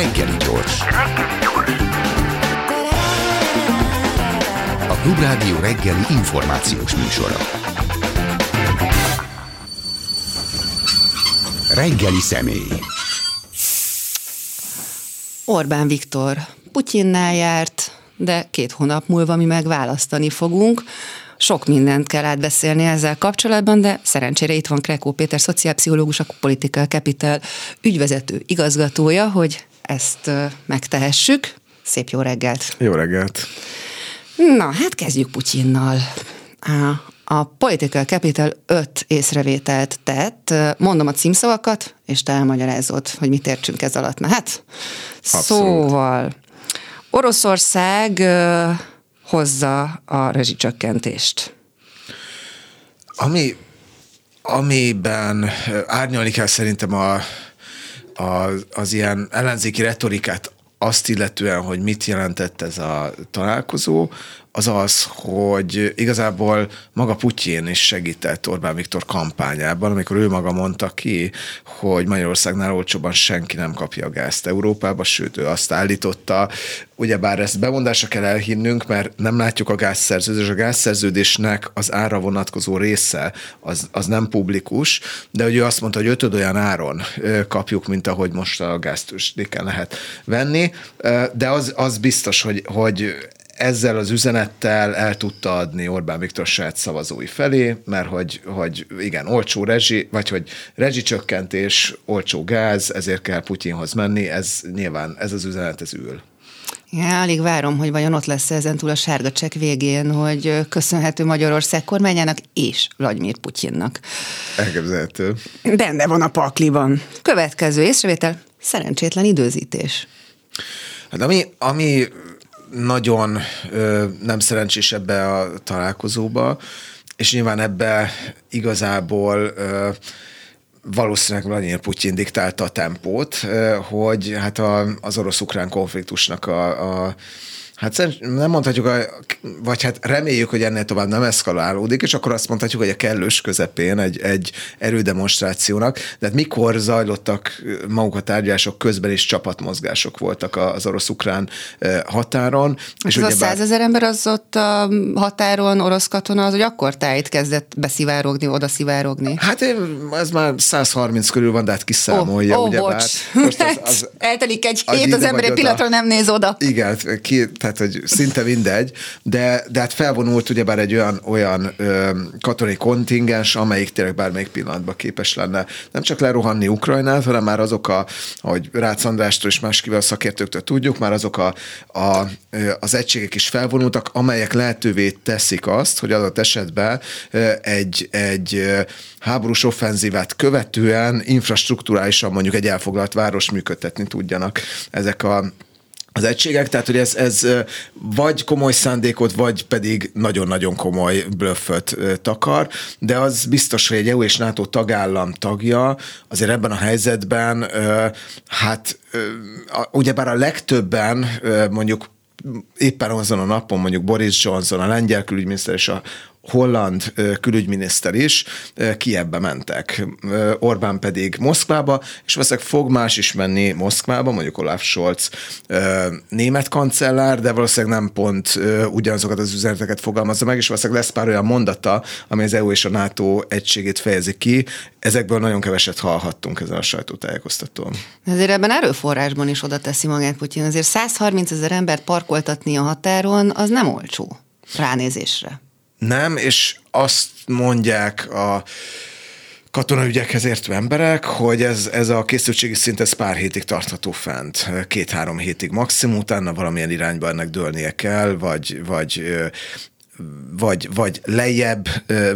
Reggeli gyors. A Klubrádió reggeli információs műsora. Reggeli személy. Orbán Viktor Putyinnál járt, de két hónap múlva mi meg választani fogunk. Sok mindent kell átbeszélni ezzel kapcsolatban, de szerencsére itt van Krekó Péter, szociálpszichológus, a Political Capital ügyvezető igazgatója, hogy ezt megtehessük. Szép jó reggelt! Jó reggelt! Na, hát kezdjük Putyinnal. A Political Capital öt észrevételt tett. Mondom a címszavakat, és te elmagyarázod, hogy mit értsünk ez alatt. Na hát, Abszolút. szóval Oroszország hozza a rezsicsökkentést. Ami, amiben árnyalni kell szerintem a, a, az ilyen ellenzéki retorikát azt illetően, hogy mit jelentett ez a találkozó, az az, hogy igazából maga Putyin is segített Orbán Viktor kampányában, amikor ő maga mondta ki, hogy Magyarországnál olcsóban senki nem kapja a gázt Európába, sőt, ő azt állította, ugyebár ezt bemondásra kell elhinnünk, mert nem látjuk a gázszerződés, a gázszerződésnek az ára vonatkozó része az, az nem publikus, de hogy ő azt mondta, hogy ötöd olyan áron kapjuk, mint ahogy most a gáztősdéken lehet venni, de az, az biztos, hogy, hogy ezzel az üzenettel el tudta adni Orbán Viktor saját szavazói felé, mert hogy, hogy igen, olcsó rezsi, vagy hogy rezsicsökkentés, olcsó gáz, ezért kell Putyinhoz menni, ez nyilván, ez az üzenet, ez ül. Ja, alig várom, hogy vajon ott lesz ezen túl a sárga csekk végén, hogy köszönhető Magyarország kormányának és Vladimir Putyinnak. Elképzelhető. Benne van a pakliban. Következő észrevétel, szerencsétlen időzítés. Hát ami, ami nagyon ö, nem szerencsés ebbe a találkozóba, és nyilván ebbe igazából ö, valószínűleg Vladimir Putyin diktálta a tempót, hogy hát a, az orosz-ukrán konfliktusnak a, a Hát nem mondhatjuk, vagy hát reméljük, hogy ennél tovább nem eszkalálódik, és akkor azt mondhatjuk, hogy a kellős közepén egy, egy erődemonstrációnak, de hát mikor zajlottak maguk a tárgyalások közben is csapatmozgások voltak az orosz-ukrán határon. És az a százezer ember az ott a határon, orosz katona, az hogy akkor tájt kezdett beszivárogni, oda szivárogni? Hát ez már 130 körül van, de hát kiszámolja, oh, oh, ugye bocs. Most az, az, Eltelik egy hét, az ember egy pillanatra nem néz oda. Igen, ki, tehát hogy szinte mindegy, de, de hát felvonult ugyebár egy olyan, olyan ö, katonai kontingens, amelyik tényleg bármelyik pillanatban képes lenne nem csak lerohanni Ukrajnát, hanem már azok a, ahogy Rácz Andrástól és más kivel szakértőktől tudjuk, már azok a, a, az egységek is felvonultak, amelyek lehetővé teszik azt, hogy adott esetben egy, egy háborús offenzívát követően infrastruktúrálisan mondjuk egy elfoglalt város működtetni tudjanak ezek a az egységek, tehát hogy ez, ez vagy komoly szándékot, vagy pedig nagyon-nagyon komoly blöfföt takar, de az biztos, hogy egy EU és NATO tagállam tagja azért ebben a helyzetben, hát ugyebár a legtöbben mondjuk éppen azon a napon mondjuk Boris Johnson, a lengyel külügyminiszter és a holland külügyminiszter is Kievbe mentek, Orbán pedig Moszkvába, és valószínűleg fog más is menni Moszkvába, mondjuk Olaf Scholz német kancellár, de valószínűleg nem pont ugyanazokat az üzeneteket fogalmazza meg, és valószínűleg lesz pár olyan mondata, ami az EU és a NATO egységét fejezi ki. Ezekből nagyon keveset hallhattunk ezen a sajtótájékoztatón. Ezért ebben erőforrásban is oda teszi magát Putyin. Azért 130 ezer embert parkoltatni a határon, az nem olcsó ránézésre. Nem, és azt mondják a katonaügyekhez értő emberek, hogy ez, ez a készültségi szint ez pár hétig tartható fent, két-három hétig maximum, utána valamilyen irányba ennek dőlnie kell, vagy, vagy vagy, vagy lejjebb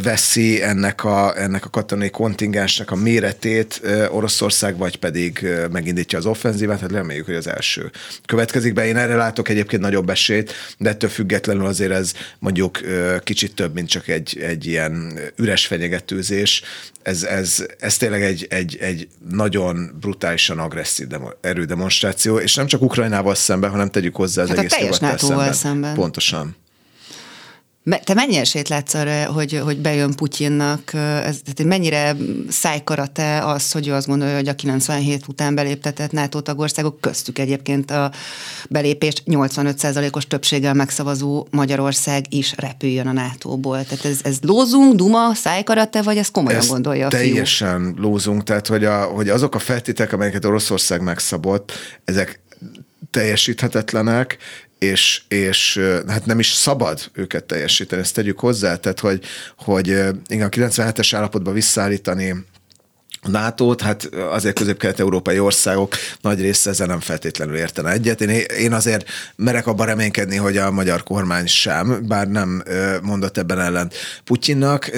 veszi ennek a, ennek a katonai kontingensnek a méretét Oroszország, vagy pedig megindítja az offenzívát, hát reméljük, hogy az első következik be. Én erre látok egyébként nagyobb esélyt, de ettől függetlenül azért ez mondjuk kicsit több, mint csak egy, egy ilyen üres fenyegetőzés. Ez, ez, ez tényleg egy, egy, egy nagyon brutálisan agresszív demo, erődemonstráció, és nem csak Ukrajnával szemben, hanem tegyük hozzá az hát egész a teljes szemben. szemben. Pontosan. Te mennyi esélyt látsz arra, hogy, hogy bejön Putyinnak? Ez, tehát mennyire szájkarate az, hogy ő azt gondolja, hogy a 97 után beléptetett NATO tagországok köztük egyébként a belépést 85%-os többséggel megszavazó Magyarország is repüljön a NATO-ból. Tehát ez, ez lózunk, duma, szájkarate, vagy ez komolyan ez gondolja a teljesen fiú? lózunk, tehát hogy, a, hogy azok a feltételek, amelyeket Oroszország megszabott, ezek teljesíthetetlenek, és, és hát nem is szabad őket teljesíteni, ezt tegyük hozzá, tehát hogy, hogy igen, a 97-es állapotban visszaállítani nato hát azért közép-kelet-európai országok nagy része ezzel nem feltétlenül értene egyet. Én, én azért merek abban reménykedni, hogy a magyar kormány sem, bár nem mondott ebben ellen Putyinnak,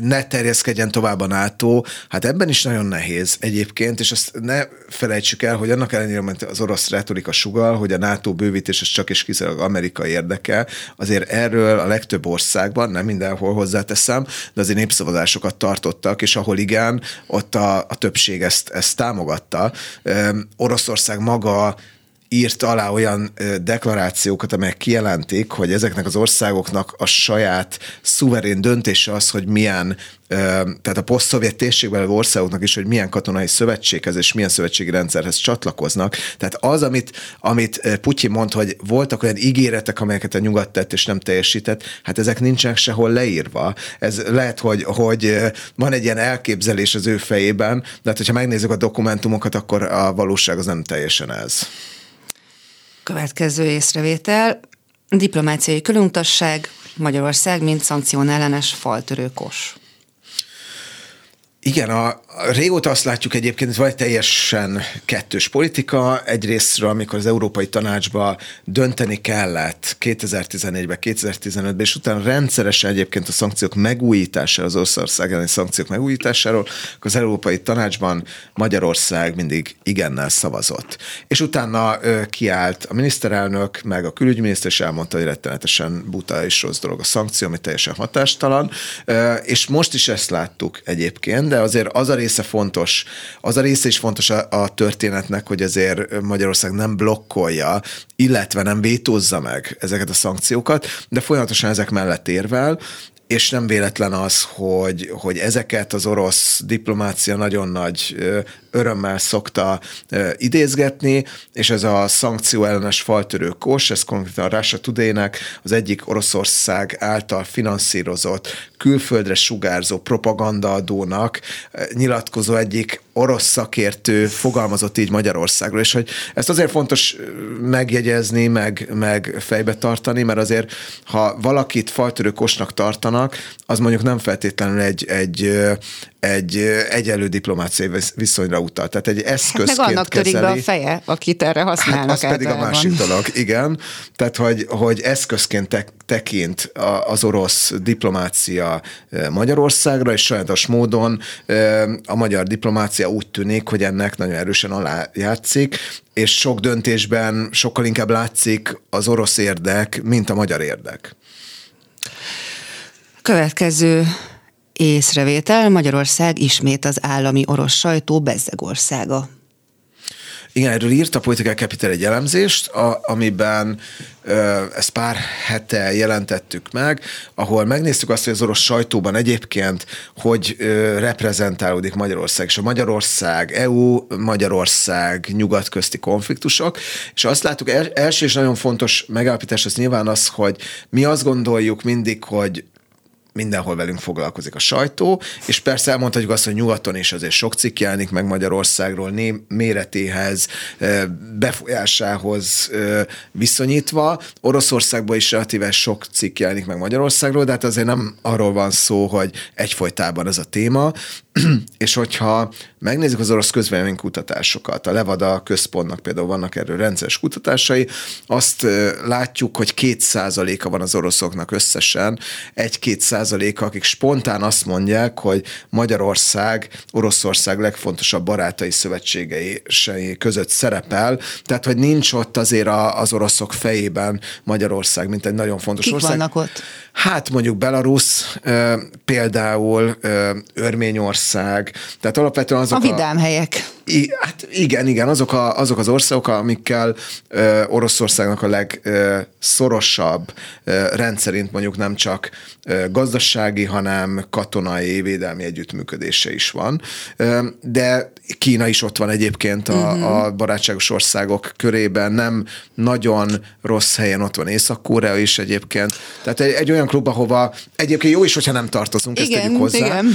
ne terjeszkedjen tovább a NATO, hát ebben is nagyon nehéz egyébként, és azt ne felejtsük el, hogy annak ellenére, hogy az orosz retorika sugal, hogy a NATO bővítés az csak és kizárólag amerikai érdeke, azért erről a legtöbb országban, nem mindenhol hozzáteszem, de azért népszavazásokat tartottak, és ahol igen, ott a a, többség ezt, ezt támogatta. Oroszország maga írt alá olyan deklarációkat, amelyek kijelentik, hogy ezeknek az országoknak a saját szuverén döntése az, hogy milyen, tehát a poszt-szovjet térségben országoknak is, hogy milyen katonai szövetséghez és milyen szövetségi rendszerhez csatlakoznak. Tehát az, amit, amit Putyin mond, hogy voltak olyan ígéretek, amelyeket a nyugat tett és nem teljesített, hát ezek nincsenek sehol leírva. Ez lehet, hogy, hogy van egy ilyen elképzelés az ő fejében, de hát, hogyha megnézzük a dokumentumokat, akkor a valóság az nem teljesen ez. Következő észrevétel, diplomáciai kölutasság, Magyarország, mint szankciónellenes faltörő kos. Igen, a, a régóta azt látjuk egyébként, hogy van egy teljesen kettős politika. Egyrésztről, amikor az Európai Tanácsba dönteni kellett 2014-ben, 2015-ben, és utána rendszeresen egyébként a szankciók megújítására, az Oroszország elleni szankciók megújításáról, az Európai Tanácsban Magyarország mindig igennel szavazott. És utána ö, kiállt a miniszterelnök, meg a külügyminiszter, és elmondta, hogy rettenetesen buta és rossz dolog a szankció, ami teljesen hatástalan. Ö, és most is ezt láttuk egyébként, de azért az a része fontos, az a része is fontos a, a történetnek, hogy azért Magyarország nem blokkolja, illetve nem vétózza meg ezeket a szankciókat, de folyamatosan ezek mellett érvel, és nem véletlen az, hogy, hogy ezeket az orosz diplomácia nagyon nagy örömmel szokta idézgetni, és ez a szankció ellenes faltörő kos, ez konkrétan a Russia today az egyik Oroszország által finanszírozott, külföldre sugárzó propagandaadónak nyilatkozó egyik orosz szakértő fogalmazott így Magyarországról, és hogy ezt azért fontos megjegyezni, meg, meg fejbe tartani, mert azért, ha valakit faltörő kosnak tartanak, az mondjuk nem feltétlenül egy, egy, egy egyenlő diplomáciai viszonyra utal. Tehát egy eszközként hát meg annak kezeli. törik be a feje, akit erre használnak hát az pedig a másik dolog, igen. Tehát, hogy, hogy eszközként te, tekint az orosz diplomácia Magyarországra, és sajátos módon a magyar diplomácia úgy tűnik, hogy ennek nagyon erősen alájátszik, és sok döntésben sokkal inkább látszik az orosz érdek, mint a magyar érdek. Következő észrevétel, Magyarország ismét az állami orosz sajtó bezzegországa. Igen, erről írt a Political Capital egy elemzést, a, amiben ö, ezt pár hete jelentettük meg, ahol megnéztük azt, hogy az orosz sajtóban egyébként hogy ö, reprezentálódik Magyarország, és a Magyarország, EU, Magyarország, nyugat közti konfliktusok, és azt láttuk, el, első és nagyon fontos megállapítás az nyilván az, hogy mi azt gondoljuk mindig, hogy mindenhol velünk foglalkozik a sajtó, és persze elmondhatjuk azt, hogy nyugaton is azért sok cikk jelenik meg Magyarországról né- méretéhez, befolyásához viszonyítva. Oroszországban is relatíve sok cikk jelenik meg Magyarországról, de hát azért nem arról van szó, hogy egyfolytában ez a téma, és hogyha megnézzük az orosz közvéleménykutatásokat, a Levada központnak például vannak erről rendszeres kutatásai, azt látjuk, hogy két százaléka van az oroszoknak összesen, egy-két százaléka, akik spontán azt mondják, hogy Magyarország Oroszország legfontosabb barátai szövetségei között szerepel, tehát hogy nincs ott azért az oroszok fejében Magyarország, mint egy nagyon fontos Kik ország. vannak ott? Hát mondjuk Belarus, például Örményország, tehát alapvetően azok a... vidám a, helyek. I, hát igen, igen, azok, a, azok az országok, amikkel ö, Oroszországnak a legszorosabb rendszerint mondjuk nem csak ö, gazdasági, hanem katonai, védelmi együttműködése is van. Ö, de Kína is ott van egyébként a, uh-huh. a barátságos országok körében, nem nagyon rossz helyen ott van Észak-Korea is egyébként. Tehát egy, egy olyan klub, ahova egyébként jó is, hogyha nem tartozunk, igen, ezt tegyük hozzá. Igen.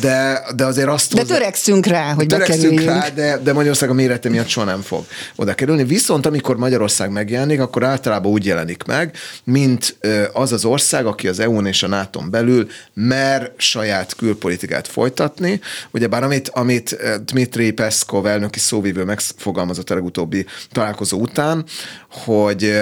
De, de azért azt De törekszünk rá, hogy törekszünk rá, de, de Magyarország a mérete miatt soha nem fog oda kerülni. Viszont amikor Magyarország megjelenik, akkor általában úgy jelenik meg, mint az az ország, aki az EU-n és a nato belül mer saját külpolitikát folytatni. Ugyebár amit, amit Dmitri Peszkov elnöki szóvívő megfogalmazott a legutóbbi találkozó után, hogy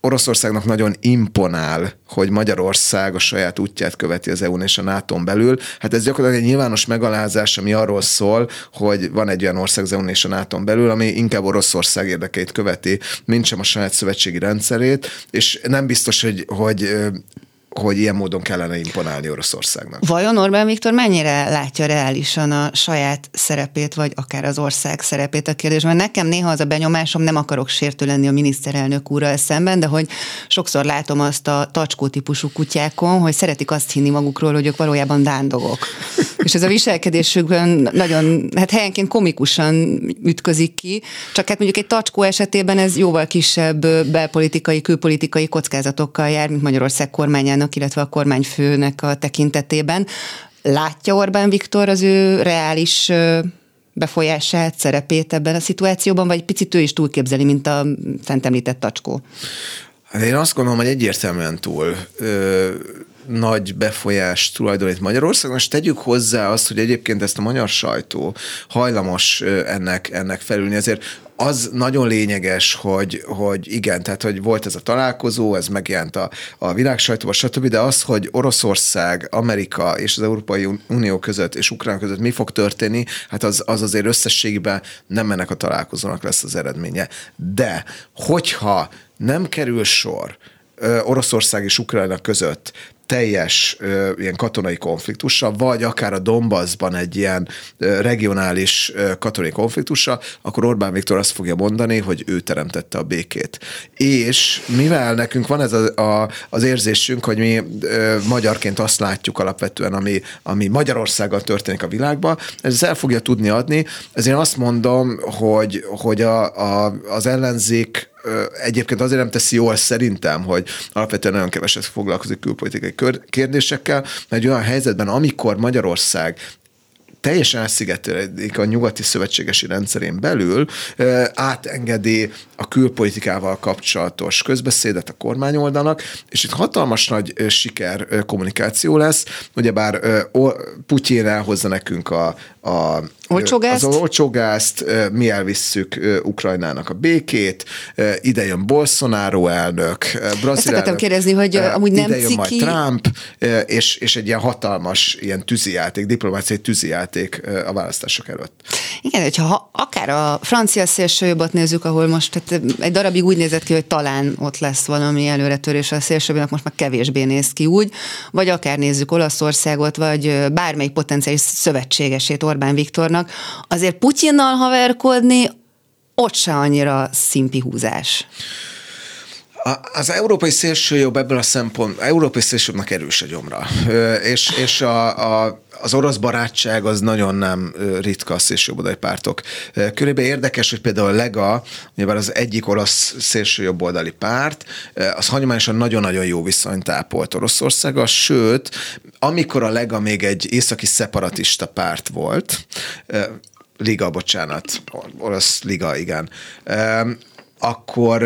Oroszországnak nagyon imponál, hogy Magyarország a saját útját követi az EU-n és a nato belül. Hát ez gyakorlatilag egy nyilvános megalázás, ami arról szól, hogy van egy olyan ország az EU-n és a nato belül, ami inkább Oroszország érdekeit követi, mint sem a saját szövetségi rendszerét, és nem biztos, hogy, hogy hogy ilyen módon kellene imponálni Oroszországnak. Vajon Orbán Viktor mennyire látja reálisan a saját szerepét, vagy akár az ország szerepét a kérdésben? Nekem néha az a benyomásom, nem akarok sértő lenni a miniszterelnök úrral szemben, de hogy sokszor látom azt a tacskó típusú kutyákon, hogy szeretik azt hinni magukról, hogy ők valójában dándogok. És ez a viselkedésükben nagyon, hát helyenként komikusan ütközik ki, csak hát mondjuk egy tacskó esetében ez jóval kisebb belpolitikai, külpolitikai kockázatokkal jár, mint Magyarország kormányának kormánynak, illetve a kormányfőnek a tekintetében. Látja Orbán Viktor az ő reális befolyását, szerepét ebben a szituációban, vagy picit ő is túlképzeli, mint a fent említett tacskó? Hát én azt gondolom, hogy egyértelműen túl. Ö, nagy befolyást tulajdonít Magyarországon, és tegyük hozzá azt, hogy egyébként ezt a magyar sajtó hajlamos ennek, ennek felülni. Ezért az nagyon lényeges, hogy, hogy igen, tehát hogy volt ez a találkozó, ez megjelent a, a világ sajtóban, stb., de az, hogy Oroszország, Amerika és az Európai Unió között és Ukrán között mi fog történni, hát az, az azért összességében nem ennek a találkozónak lesz az eredménye. De hogyha nem kerül sor Oroszország és Ukrajna között teljes ö, ilyen katonai konfliktusa, vagy akár a Donbassban egy ilyen ö, regionális ö, katonai konfliktusa, akkor Orbán Viktor azt fogja mondani, hogy ő teremtette a békét. És mivel nekünk van ez a, a, az érzésünk, hogy mi ö, magyarként azt látjuk alapvetően, ami, ami Magyarországgal történik a világban, ez el fogja tudni adni, ezért azt mondom, hogy, hogy a, a, az ellenzék egyébként azért nem teszi jól szerintem, hogy alapvetően nagyon keveset foglalkozik külpolitikai kérdésekkel, mert egy olyan helyzetben, amikor Magyarország teljesen elszigetelik a nyugati szövetségesi rendszerén belül, átengedi a külpolitikával kapcsolatos közbeszédet a kormányoldalnak, és itt hatalmas nagy siker kommunikáció lesz, ugyebár Putyin elhozza nekünk a, a olcsógázt. az olcsógázt, mi elvisszük Ukrajnának a békét, ide jön Bolsonaro elnök, Brazil Ezt akartam kérdezni, hogy amúgy nem ide jön ciki... majd Trump, és, és egy ilyen hatalmas ilyen tűzijáték, diplomáciai tűzijáték a választások előtt. Igen, hogyha akár a francia szélsőjobbat nézzük, ahol most hát egy darabig úgy nézett ki, hogy talán ott lesz valami előretörés a szélsőbbnek, most már kevésbé néz ki úgy, vagy akár nézzük Olaszországot, vagy bármelyik potenciális szövetségesét Orbán Viktornak, azért Putyinnal haverkodni ott se annyira szimpi húzás. Az európai szélsőjobb ebből a szempont, európai szélsőjobbnak erős a gyomra. És, és a, a, az orosz barátság az nagyon nem ritka a szélsőjobboldali pártok körében. Érdekes, hogy például a Lega, nyilván az egyik orosz szélsőjobboldali párt, az hagyományosan nagyon-nagyon jó viszonyt ápolt Oroszországgal, sőt, amikor a Lega még egy északi szeparatista párt volt, Liga, bocsánat, orosz liga, igen, akkor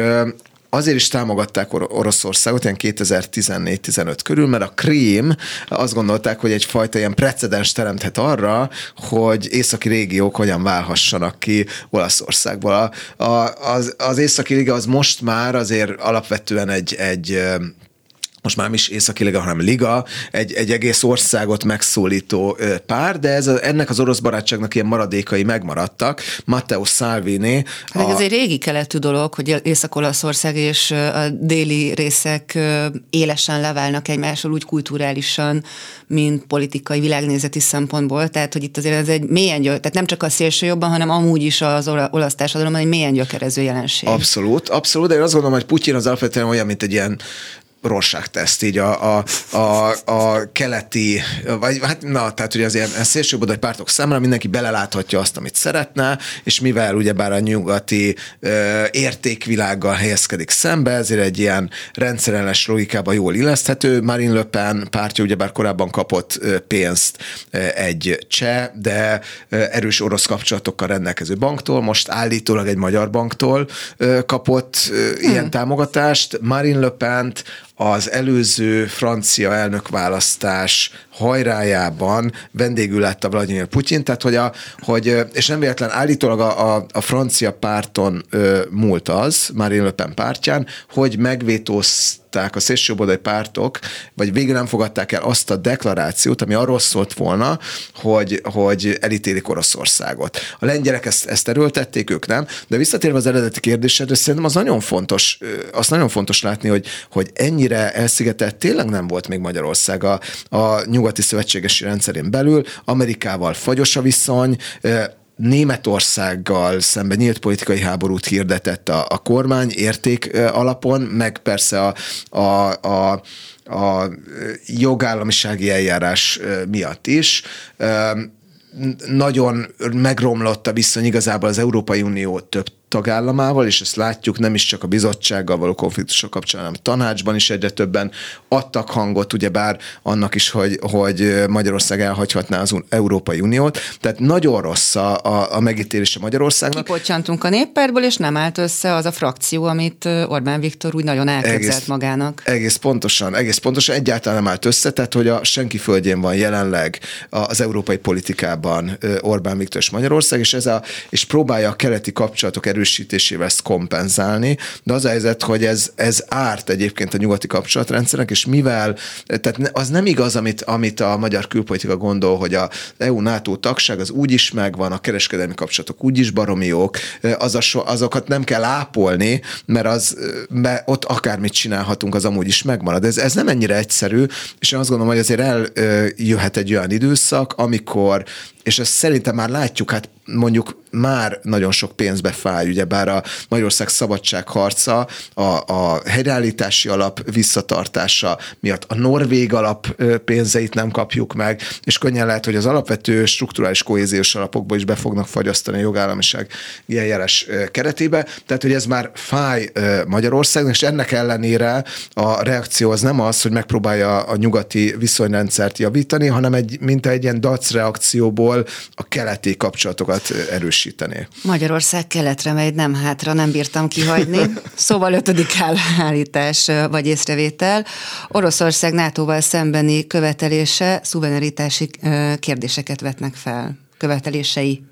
azért is támogatták Or- Oroszországot ilyen 2014-15 körül, mert a Krím azt gondolták, hogy egyfajta ilyen precedens teremthet arra, hogy északi régiók hogyan válhassanak ki Olaszországból. A, az, az északi liga az most már azért alapvetően egy, egy most már nem is északi liga, hanem liga, egy, egy egész országot megszólító pár, de ez a, ennek az orosz barátságnak ilyen maradékai megmaradtak. Matteo Salvini. Hát a... ez egy régi keletű dolog, hogy Észak-Olaszország és a déli részek élesen leválnak egymásról úgy kulturálisan, mint politikai, világnézeti szempontból. Tehát, hogy itt azért ez egy mélyen gyök, tehát nem csak a szélső jobban, hanem amúgy is az olasz társadalomban egy mélyen gyökerező jelenség. Abszolút, abszolút, de én azt gondolom, hogy Putyin az alapvetően olyan, mint egy ilyen teszt így a, a, a, a keleti, vagy hát na, tehát ugye az ilyen szélsőbodai pártok számára mindenki beleláthatja azt, amit szeretne, és mivel ugyebár a nyugati ö, értékvilággal helyezkedik szembe, ezért egy ilyen rendszerellenes logikába jól illeszthető. Marine Le Pen pártja ugyebár korábban kapott pénzt egy cseh, de erős orosz kapcsolatokkal rendelkező banktól, most állítólag egy magyar banktól kapott hmm. ilyen támogatást. Marine Le Pen-t az előző francia elnökválasztás hajrájában vendégül látta Vladimir Putyin, tehát hogy, a, hogy és nem véletlen állítólag a, a, a francia párton ö, múlt az, Marine Le Pen pártján, hogy megvétózták a szélsőjobbodai pártok, vagy végül nem fogadták el azt a deklarációt, ami arról szólt volna, hogy, hogy elítélik Oroszországot. A lengyelek ezt, ezt erőltették, ők nem, de visszatérve az eredeti kérdésedre, szerintem az nagyon fontos, azt nagyon fontos látni, hogy, hogy ennyire elszigetelt tényleg nem volt még Magyarország. A, a nyugat nyugati szövetségesi rendszerén belül, Amerikával fagyos a viszony, Németországgal szemben nyílt politikai háborút hirdetett a, a kormány érték alapon, meg persze a, a, a, a jogállamisági eljárás miatt is. Nagyon megromlott a viszony igazából az Európai Unió több tagállamával, és ezt látjuk nem is csak a bizottsággal való konfliktusok kapcsán, hanem a tanácsban is egyre többen adtak hangot, ugyebár annak is, hogy, hogy Magyarország elhagyhatná az Európai Uniót. Tehát nagyon rossz a, a, a megítélése Magyarországnak. Kipottyantunk a néppárből, és nem állt össze az a frakció, amit Orbán Viktor úgy nagyon elképzelt egész, magának. Egész pontosan, egész pontosan egyáltalán nem állt össze, tehát hogy a senki földjén van jelenleg az európai politikában Orbán Viktor és Magyarország, és, ez a, és próbálja a keleti kapcsolatok erősítésével ezt kompenzálni, de az a helyzet, hogy ez, ez árt egyébként a nyugati kapcsolatrendszernek, és mivel, tehát az nem igaz, amit, amit a magyar külpolitika gondol, hogy a EU-NATO tagság az úgy is megvan, a kereskedelmi kapcsolatok úgy is baromi az a, azokat nem kell ápolni, mert az, mert ott akármit csinálhatunk, az amúgy is megmarad. Ez, ez nem ennyire egyszerű, és én azt gondolom, hogy azért eljöhet egy olyan időszak, amikor és ezt szerintem már látjuk, hát mondjuk már nagyon sok pénzbe fáj, ugye bár a Magyarország szabadságharca, a, a helyreállítási alap visszatartása miatt a norvég alap pénzeit nem kapjuk meg, és könnyen lehet, hogy az alapvető strukturális kohéziós alapokból is be fognak fagyasztani a jogállamiság eljárás keretébe, tehát hogy ez már fáj Magyarországnak, és ennek ellenére a reakció az nem az, hogy megpróbálja a nyugati viszonyrendszert javítani, hanem egy, mint egy ilyen dac reakcióból a keleti kapcsolatokat erősítené. Magyarország keletre megy, nem hátra, nem bírtam kihagyni. Szóval ötödik állítás vagy észrevétel. Oroszország NATO-val szembeni követelése szuverenitási kérdéseket vetnek fel. Követelései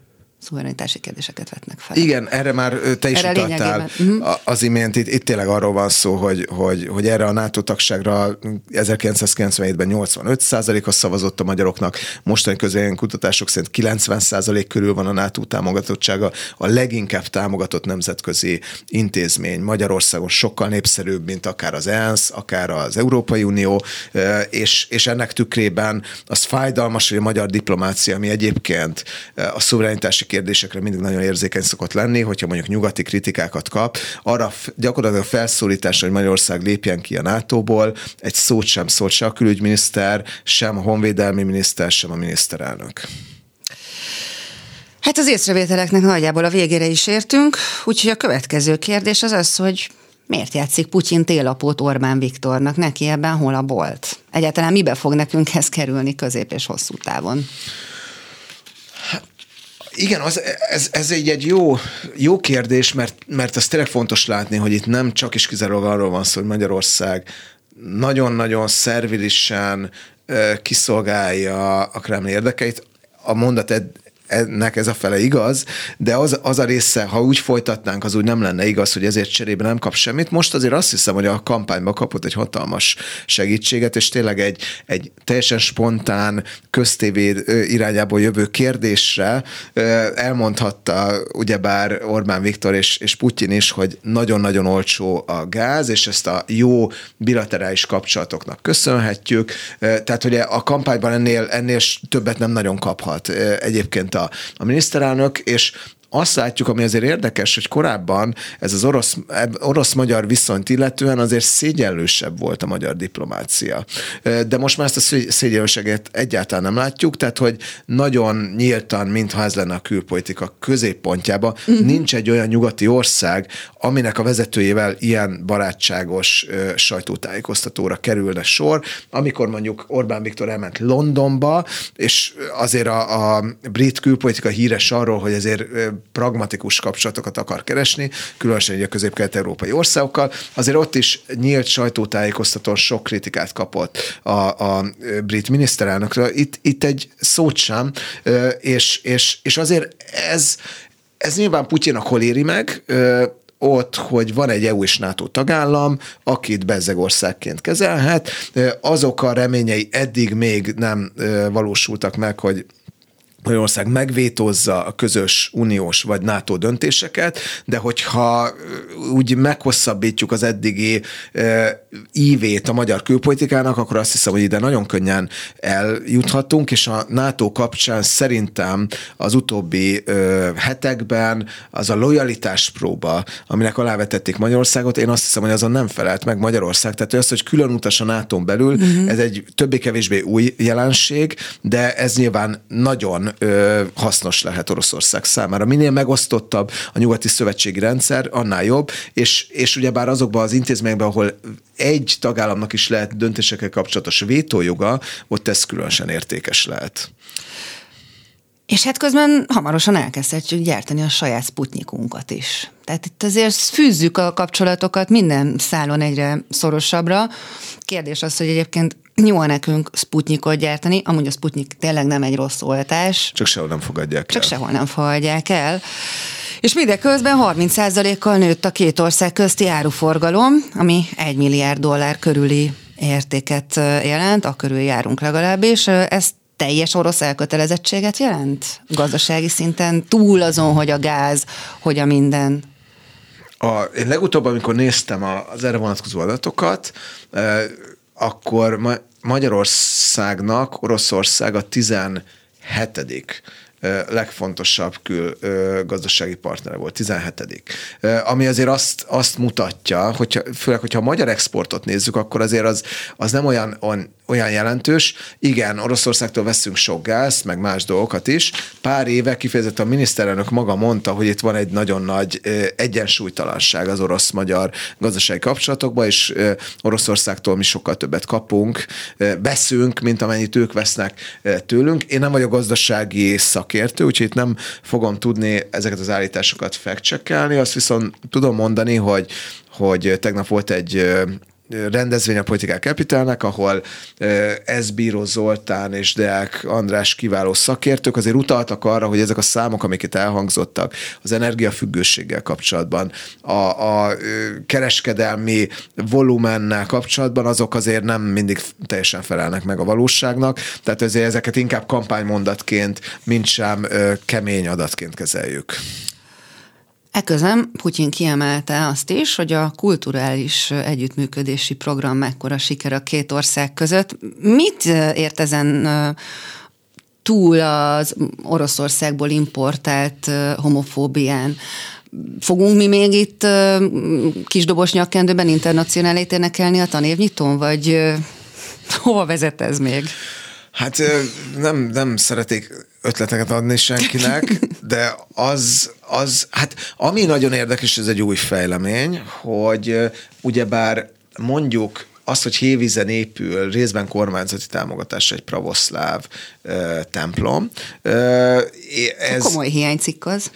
szuverenitási kérdéseket vetnek fel. Igen, erre már te is erre utaltál uh-huh. az imént. Itt, itt tényleg arról van szó, hogy, hogy, hogy erre a NATO tagságra 1997-ben 85% a szavazott a magyaroknak, mostani közöljön kutatások szerint 90% körül van a NATO támogatottsága, a leginkább támogatott nemzetközi intézmény Magyarországon sokkal népszerűbb, mint akár az ENSZ, akár az Európai Unió, és, és ennek tükrében az fájdalmas, hogy a magyar diplomácia, ami egyébként a szuverenitási kérdésekre mindig nagyon érzékeny szokott lenni, hogyha mondjuk nyugati kritikákat kap, arra gyakorlatilag a felszólítás, hogy Magyarország lépjen ki a NATO-ból, egy szót sem szólt se a külügyminiszter, sem a honvédelmi miniszter, sem a miniszterelnök. Hát az észrevételeknek nagyjából a végére is értünk, úgyhogy a következő kérdés az az, hogy miért játszik Putyin télapót Orbán Viktornak, neki ebben hol a bolt? Egyáltalán mibe fog nekünk ez kerülni közép és hosszú távon? Igen, az, ez, ez egy, egy jó, jó kérdés, mert, mert az tényleg fontos látni, hogy itt nem csak is kizárólag arról van szó, hogy Magyarország nagyon-nagyon szervilisen kiszolgálja a Kreml érdekeit. A mondat ennek ez a fele igaz, de az, az a része, ha úgy folytatnánk, az úgy nem lenne igaz, hogy ezért cserébe nem kap semmit. Most azért azt hiszem, hogy a kampányban kapott egy hatalmas segítséget, és tényleg egy, egy teljesen spontán köztévé irányából jövő kérdésre elmondhatta ugyebár Orbán Viktor és, és Putyin is, hogy nagyon-nagyon olcsó a gáz, és ezt a jó bilaterális kapcsolatoknak köszönhetjük. Tehát, hogy a kampányban ennél, ennél többet nem nagyon kaphat egyébként a, a miniszterelnök, és azt látjuk, ami azért érdekes, hogy korábban ez az orosz, orosz-magyar viszonyt illetően azért szégyenlősebb volt a magyar diplomácia. De most már ezt a szégyenlőséget egyáltalán nem látjuk, tehát hogy nagyon nyíltan, mintha ez lenne a külpolitika középpontjában, uh-huh. nincs egy olyan nyugati ország, aminek a vezetőjével ilyen barátságos sajtótájékoztatóra kerülne sor, amikor mondjuk Orbán Viktor elment Londonba, és azért a, a brit külpolitika híres arról, hogy azért pragmatikus kapcsolatokat akar keresni, különösen a közép-kelet-európai országokkal, azért ott is nyílt sajtótájékoztatón sok kritikát kapott a, a brit miniszterelnökről. Itt, itt egy szót sem, és, és, és azért ez, ez nyilván Putyinnak hol éri meg, ott, hogy van egy EU és NATO tagállam, akit bezzegországként kezelhet, azok a reményei eddig még nem valósultak meg, hogy Magyarország megvétózza a közös uniós vagy NATO döntéseket, de hogyha úgy meghosszabbítjuk az eddigi ívét a magyar külpolitikának, akkor azt hiszem, hogy ide nagyon könnyen eljuthatunk, és a NATO kapcsán szerintem az utóbbi hetekben az a lojalitás próba, aminek alávetették Magyarországot, én azt hiszem, hogy azon nem felelt meg Magyarország. Tehát az, hogy külön utas a nato belül, uh-huh. ez egy többé-kevésbé új jelenség, de ez nyilván nagyon ö, hasznos lehet Oroszország számára. Minél megosztottabb a nyugati szövetségi rendszer, annál jobb, és, és ugyebár azokban az intézményekben, ahol egy tagállamnak is lehet döntésekkel kapcsolatos vétójoga, ott ez különösen értékes lehet. És hát közben hamarosan elkezdhetjük gyártani a saját sputnikunkat is. Tehát itt azért fűzzük a kapcsolatokat minden szálon egyre szorosabbra. Kérdés az, hogy egyébként jó nekünk Sputnikot gyártani, amúgy a Sputnik tényleg nem egy rossz oltás. Csak sehol nem fogadják Csak el. sehol nem fogadják el. És mindeközben 30%-kal nőtt a két ország közti áruforgalom, ami 1 milliárd dollár körüli értéket jelent, a körül járunk legalábbis. Ez teljes orosz elkötelezettséget jelent gazdasági szinten, túl azon, hogy a gáz, hogy a minden? A, én legutóbb, amikor néztem az erre vonatkozó adatokat, akkor Magyarországnak Oroszország a 17 legfontosabb kül gazdasági partnere volt, 17 Ami azért azt, azt mutatja, hogyha, főleg, hogyha a magyar exportot nézzük, akkor azért az, az nem olyan, olyan olyan jelentős. Igen, Oroszországtól veszünk sok gázt, meg más dolgokat is. Pár éve kifejezetten a miniszterelnök maga mondta, hogy itt van egy nagyon nagy egyensúlytalanság az orosz-magyar gazdasági kapcsolatokban, és Oroszországtól mi sokkal többet kapunk, veszünk, mint amennyit ők vesznek tőlünk. Én nem vagyok gazdasági szakértő, úgyhogy itt nem fogom tudni ezeket az állításokat fekcsekkelni. Azt viszont tudom mondani, hogy hogy tegnap volt egy rendezvény a Politikák Capitalnek, ahol ez Bíró Zoltán és Deák András kiváló szakértők azért utaltak arra, hogy ezek a számok, amik itt elhangzottak az energiafüggőséggel kapcsolatban, a, a kereskedelmi volumennel kapcsolatban, azok azért nem mindig teljesen felelnek meg a valóságnak, tehát ezért ezeket inkább kampánymondatként, mint sem kemény adatként kezeljük. Eközben Putyin kiemelte azt is, hogy a kulturális együttműködési program mekkora siker a két ország között. Mit ért ezen túl az Oroszországból importált homofóbián? Fogunk mi még itt kisdobos nyakkendőben internacionálét énekelni a tanévnyitón, vagy hova vezet ez még? Hát nem, nem szeretik ötleteket adni senkinek, de az, az, hát ami nagyon érdekes, ez egy új fejlemény, hogy ugyebár mondjuk az, hogy Hévízen épül részben kormányzati támogatás egy pravoszláv uh, templom. Uh, ez, komoly hiánycikk az.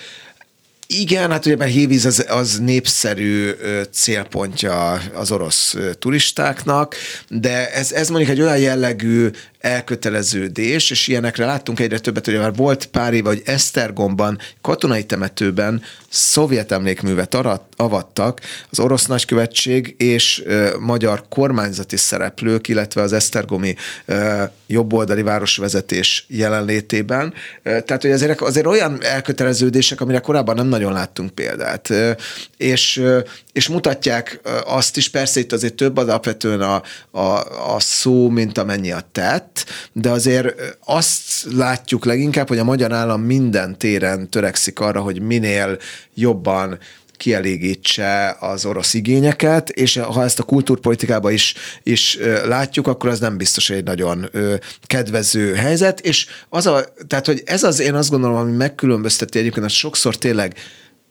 Igen, hát ugye Hévíz az, az népszerű célpontja az orosz turistáknak, de ez, ez mondjuk egy olyan jellegű elköteleződés, és ilyenekre láttunk egyre többet, hogy már volt pár éve, hogy Esztergomban katonai temetőben szovjet emlékművet avattak az orosz nagykövetség és ö, magyar kormányzati szereplők, illetve az Esztergomi ö, jobboldali városvezetés jelenlétében. Ö, tehát, hogy azért, azért olyan elköteleződések, amire korábban nem nagyon láttunk példát. Ö, és, ö, és mutatják azt is, persze itt azért több az alapvetően a, a, a szó, mint amennyi a tett, de azért azt látjuk leginkább, hogy a magyar állam minden téren törekszik arra, hogy minél jobban kielégítse az orosz igényeket, és ha ezt a kultúrpolitikában is, is látjuk, akkor az nem biztos, hogy egy nagyon kedvező helyzet, és az a, tehát, hogy ez az, én azt gondolom, ami megkülönbözteti egyébként, az sokszor tényleg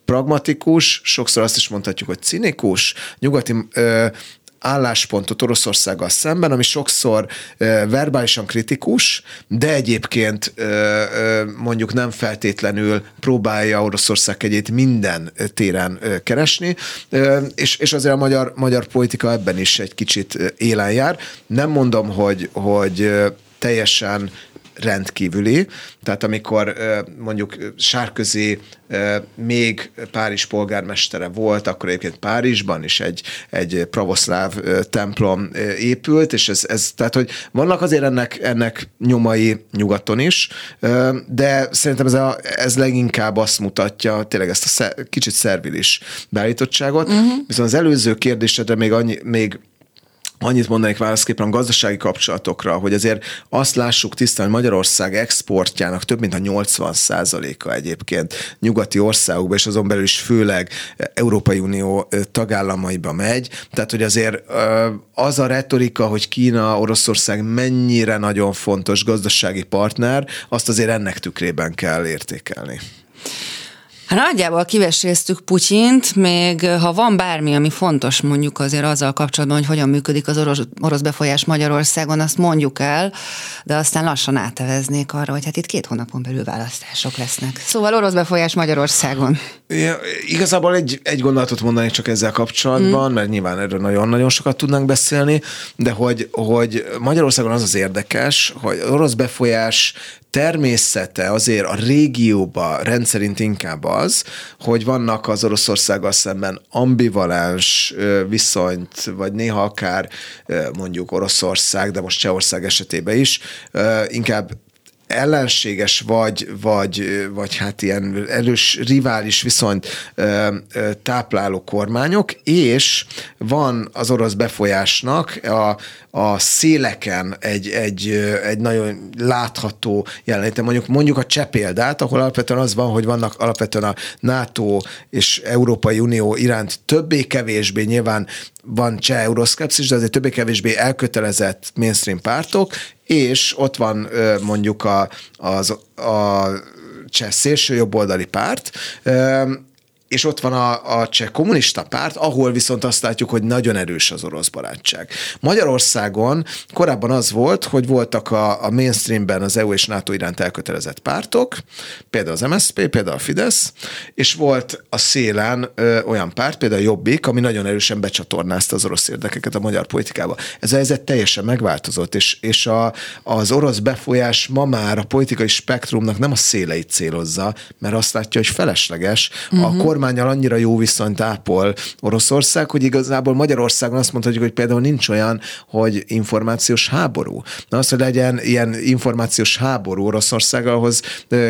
pragmatikus, sokszor azt is mondhatjuk, hogy cinikus, nyugati ö, álláspontot Oroszországgal szemben, ami sokszor verbálisan kritikus, de egyébként mondjuk nem feltétlenül próbálja Oroszország egyét minden téren keresni, és, és azért a magyar, magyar politika ebben is egy kicsit élen jár. Nem mondom, hogy, hogy teljesen rendkívüli. Tehát amikor mondjuk Sárközi még Párizs polgármestere volt, akkor egyébként Párizsban is egy, egy pravoszláv templom épült, és ez, ez, tehát, hogy vannak azért ennek, ennek nyomai nyugaton is, de szerintem ez, a, ez leginkább azt mutatja, tényleg ezt a szer, kicsit szervilis beállítottságot. Uh-huh. Viszont az előző kérdésedre még, annyi, még annyit mondanék válaszképpen a gazdasági kapcsolatokra, hogy azért azt lássuk tisztán, hogy Magyarország exportjának több mint a 80 a egyébként nyugati országokba, és azon belül is főleg Európai Unió tagállamaiba megy. Tehát, hogy azért az a retorika, hogy Kína, Oroszország mennyire nagyon fontos gazdasági partner, azt azért ennek tükrében kell értékelni. Hát nagyjából kiveséztük Putyint, még ha van bármi, ami fontos mondjuk azért azzal kapcsolatban, hogy hogyan működik az orosz, orosz befolyás Magyarországon, azt mondjuk el, de aztán lassan áteveznék arra, hogy hát itt két hónapon belül választások lesznek. Szóval orosz befolyás Magyarországon. Ja, igazából egy, egy gondolatot mondanék csak ezzel kapcsolatban, hmm. mert nyilván erről nagyon-nagyon sokat tudnánk beszélni, de hogy, hogy Magyarországon az az érdekes, hogy orosz befolyás természete azért a régióba rendszerint inkább az, hogy vannak az Oroszországgal szemben ambivalens viszonyt, vagy néha akár mondjuk Oroszország, de most Csehország esetében is, inkább ellenséges vagy, vagy, vagy hát ilyen erős rivális viszonyt tápláló kormányok, és van az orosz befolyásnak a, a széleken egy, egy, egy nagyon látható jelenléte. Mondjuk, mondjuk a cseh példát, ahol alapvetően az van, hogy vannak alapvetően a NATO és Európai Unió iránt többé-kevésbé nyilván van cseh euroszkepszis, de azért többé-kevésbé elkötelezett mainstream pártok, és ott van mondjuk a, az, a cseh szélső jobboldali párt, és ott van a, a cseh kommunista párt, ahol viszont azt látjuk, hogy nagyon erős az orosz barátság. Magyarországon korábban az volt, hogy voltak a, a mainstreamben az EU és NATO iránt elkötelezett pártok, például az MSZP, például a Fidesz, és volt a szélen ö, olyan párt, például a Jobbik, ami nagyon erősen becsatornázta az orosz érdekeket a magyar politikába. Ez a helyzet teljesen megváltozott, és, és a, az orosz befolyás ma már a politikai spektrumnak nem a széleit célozza, mert azt látja, hogy felesleges. Uh-huh. A mhm kormányal annyira jó viszonyt ápol Oroszország, hogy igazából Magyarországon azt mondhatjuk, hogy például nincs olyan, hogy információs háború. Na az, hogy legyen ilyen információs háború Oroszország, ahhoz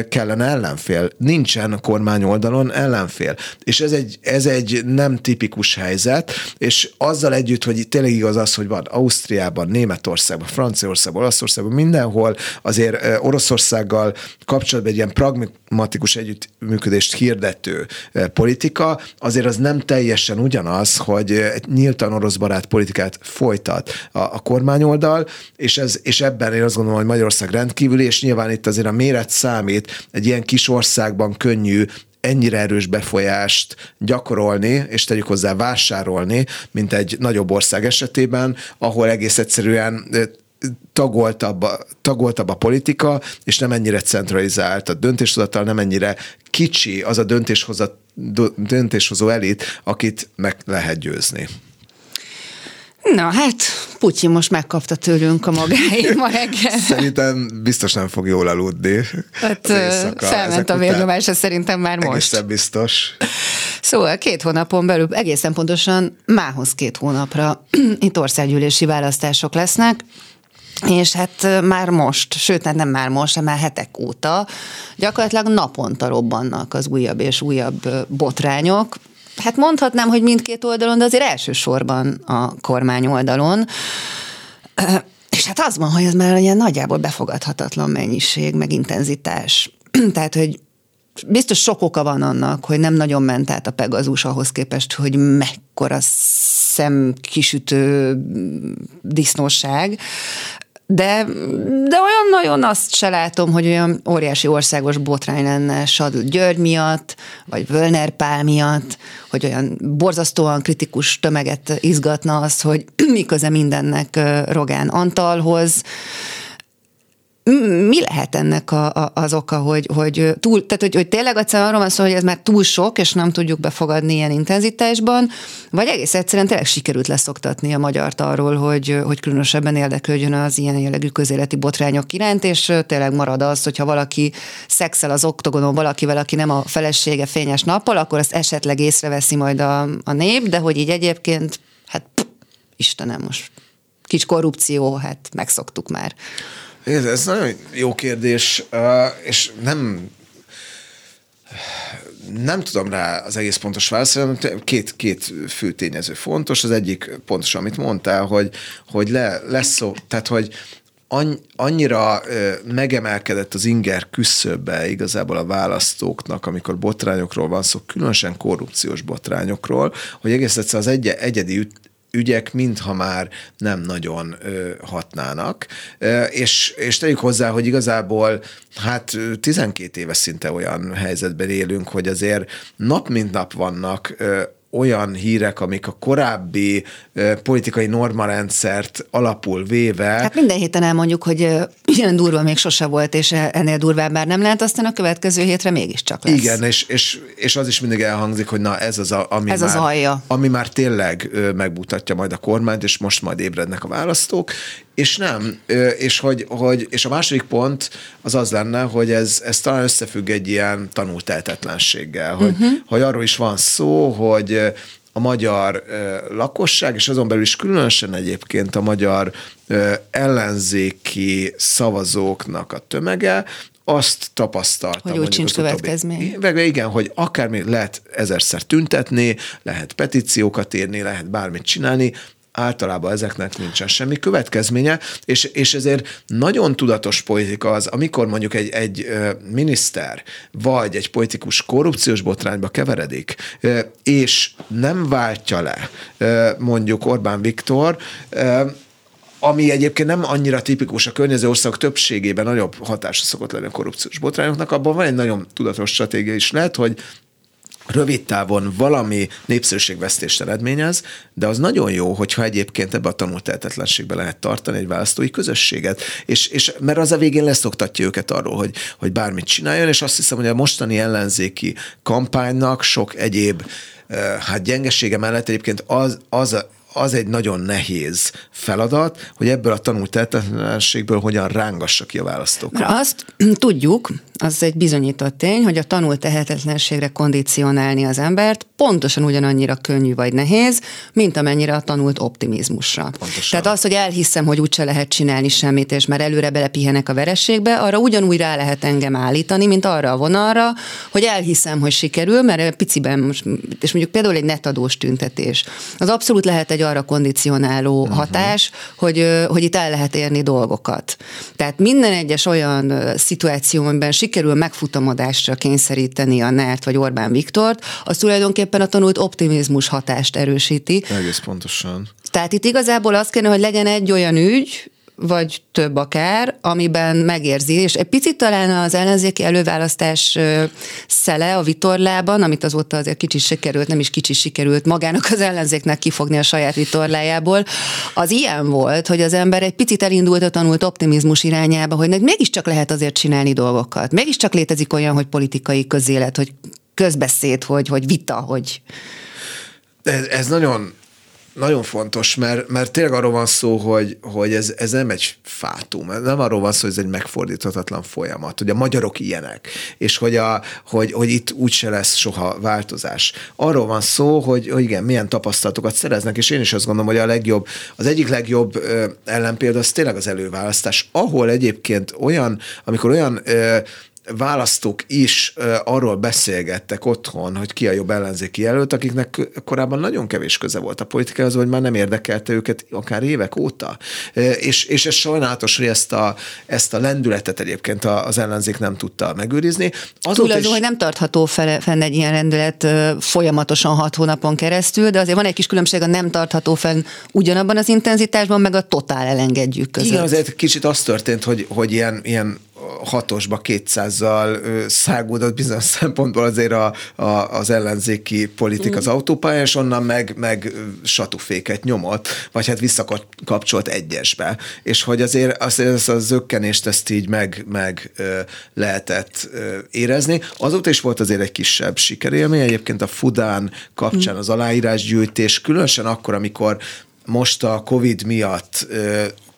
kellene ellenfél. Nincsen kormány oldalon ellenfél. És ez egy, ez egy nem tipikus helyzet, és azzal együtt, hogy tényleg igaz az, hogy van Ausztriában, Németországban, Franciaországban, Olaszországban, mindenhol azért Oroszországgal kapcsolatban egy ilyen pragmatikus együttműködést hirdető politika, azért az nem teljesen ugyanaz, hogy nyíltan orosz barát politikát folytat a, a kormányoldal, és, ez, és ebben én azt gondolom, hogy Magyarország rendkívüli, és nyilván itt azért a méret számít, egy ilyen kis országban könnyű ennyire erős befolyást gyakorolni, és tegyük hozzá vásárolni, mint egy nagyobb ország esetében, ahol egész egyszerűen tagoltabb, tagoltabb a politika, és nem ennyire centralizált a döntéshozatal, nem ennyire kicsi az a döntéshozat, döntéshozó elit, akit meg lehet győzni. Na hát, Putyin most megkapta tőlünk a magáit ma reggel. Szerintem biztos nem fog jól aludni. Hát felment a vérnyomása szerintem már most. Egészen biztos. Szóval két hónapon belül, egészen pontosan mához két hónapra itt országgyűlési választások lesznek, és hát már most, sőt, hát nem már most, hanem már hetek óta gyakorlatilag naponta robbannak az újabb és újabb botrányok. Hát mondhatnám, hogy mindkét oldalon, de azért elsősorban a kormány oldalon. És hát az van, hogy ez már ilyen nagyjából befogadhatatlan mennyiség, meg intenzitás. Tehát, hogy biztos sok oka van annak, hogy nem nagyon ment át a Pegazus ahhoz képest, hogy mekkora szemkisütő disznóság. De, de olyan nagyon azt se látom, hogy olyan óriási országos botrány lenne Sadl György miatt, vagy Völner Pál miatt, hogy olyan borzasztóan kritikus tömeget izgatna az, hogy mi köze mindennek Rogán Antalhoz, mi lehet ennek a, a, az oka, hogy, hogy, túl, tehát, hogy, hogy tényleg egyszerűen arról van szó, hogy ez már túl sok, és nem tudjuk befogadni ilyen intenzitásban, vagy egész egyszerűen tényleg sikerült leszoktatni a magyart arról, hogy, hogy különösebben érdeklődjön az ilyen jellegű közéleti botrányok iránt, és tényleg marad az, hogyha valaki szexel az oktogonon valakivel, aki nem a felesége fényes nappal, akkor azt esetleg észreveszi majd a, a nép, de hogy így egyébként, hát pff, Istenem, most kis korrupció, hát megszoktuk már. Ez, ez nagyon jó kérdés, és nem nem tudom rá az egész pontos választ, két, két fő tényező fontos. Az egyik pontos, amit mondtál, hogy, hogy le, lesz szó, tehát hogy annyira megemelkedett az inger küszöbbe igazából a választóknak, amikor botrányokról van szó, különösen korrupciós botrányokról, hogy egész egyszer az egy, egyedi ügyek mintha már nem nagyon ö, hatnának. Ö, és, és tegyük hozzá, hogy igazából hát 12 éve szinte olyan helyzetben élünk, hogy azért nap mint nap vannak ö, olyan hírek, amik a korábbi politikai normarendszert alapul véve. Hát minden héten elmondjuk, hogy uh, ilyen durva még sose volt, és ennél durvább már nem lehet, aztán a következő hétre mégiscsak lesz. Igen, és, és, és az is mindig elhangzik, hogy na ez az, a, ami, ez már, az alja. ami már tényleg megmutatja majd a kormányt, és most majd ébrednek a választók, és nem, és, hogy, hogy, és a második pont az az lenne, hogy ez, ez talán összefügg egy ilyen tanultehetetlenséggel, hogy, uh-huh. hogy arról is van szó, hogy a magyar lakosság, és azon belül is különösen egyébként a magyar ellenzéki szavazóknak a tömege, azt tapasztaltam. Hogy úgy sincs következmény. Igen, hogy akármi lehet ezerszer tüntetni, lehet petíciókat írni, lehet bármit csinálni, általában ezeknek nincsen semmi következménye, és, és ezért nagyon tudatos politika az, amikor mondjuk egy, egy miniszter vagy egy politikus korrupciós botrányba keveredik, és nem váltja le mondjuk Orbán Viktor, ami egyébként nem annyira tipikus a környező országok többségében nagyobb hatása szokott lenni a korrupciós botrányoknak, abban van egy nagyon tudatos stratégia is lehet, hogy rövid távon valami népszerűségvesztést eredményez, de az nagyon jó, hogyha egyébként ebbe a tanultehetetlenségbe lehet tartani egy választói közösséget, és, és mert az a végén leszoktatja őket arról, hogy, hogy bármit csináljon, és azt hiszem, hogy a mostani ellenzéki kampánynak sok egyéb hát gyengesége mellett egyébként az, az az egy nagyon nehéz feladat, hogy ebből a tanult tehetetlenségből hogyan rángassa ki a választókat. Mert azt tudjuk, az egy bizonyított tény, hogy a tanult tehetetlenségre kondicionálni az embert pontosan ugyanannyira könnyű vagy nehéz, mint amennyire a tanult optimizmusra. Pontosan. Tehát az, hogy elhiszem, hogy úgyse lehet csinálni semmit, és már előre belepihenek a verességbe, arra ugyanúgy rá lehet engem állítani, mint arra a vonalra, hogy elhiszem, hogy sikerül, mert piciben most, és mondjuk például egy netadós tüntetés. Az abszolút lehet egy arra kondicionáló uh-huh. hatás, hogy, hogy itt el lehet érni dolgokat. Tehát minden egyes olyan szituáció, amiben sikerül megfutamodásra kényszeríteni a NERT vagy Orbán Viktort, az tulajdonképpen a tanult optimizmus hatást erősíti. Egész pontosan. Tehát itt igazából az kéne, hogy legyen egy olyan ügy, vagy több akár, amiben megérzi, és egy picit talán az ellenzéki előválasztás szele a vitorlában, amit azóta azért kicsi sikerült, nem is kicsi sikerült magának az ellenzéknek kifogni a saját vitorlájából, az ilyen volt, hogy az ember egy picit elindult a tanult optimizmus irányába, hogy mégiscsak lehet azért csinálni dolgokat. Mégiscsak létezik olyan, hogy politikai közélet, hogy közbeszéd, hogy, hogy vita, hogy... Ez, ez nagyon nagyon fontos, mert, mert tényleg arról van szó, hogy, hogy ez, ez nem egy fátum, nem arról van szó, hogy ez egy megfordíthatatlan folyamat, hogy a magyarok ilyenek, és hogy, a, hogy, hogy itt úgyse lesz soha változás. Arról van szó, hogy, hogy igen, milyen tapasztalatokat szereznek, és én is azt gondolom, hogy a legjobb, az egyik legjobb ö, ellenpélda az tényleg az előválasztás, ahol egyébként olyan, amikor olyan ö, választók is arról beszélgettek otthon, hogy ki a jobb ellenzéki jelölt, akiknek korábban nagyon kevés köze volt a politikához, vagy már nem érdekelte őket akár évek óta. És, és ez sajnálatos, hogy ezt a, ezt a lendületet egyébként az ellenzék nem tudta megőrizni. Túl azon, is... hogy nem tartható fel, fenn egy ilyen rendelet folyamatosan hat hónapon keresztül, de azért van egy kis különbség a nem tartható fenn ugyanabban az intenzitásban, meg a totál elengedjük között. Igen, azért kicsit az történt, hogy, hogy ilyen, ilyen hatosba kétszázzal szágódott bizonyos szempontból azért a, a, az ellenzéki politika az mm. autópályán, és onnan meg, meg satuféket nyomott, vagy hát visszakapcsolt egyesbe. És hogy azért, azért ezt a zökkenést ezt így meg, meg lehetett érezni. Azóta is volt azért egy kisebb sikerélmény, egyébként a Fudán kapcsán mm. az aláírásgyűjtés, különösen akkor, amikor most a Covid miatt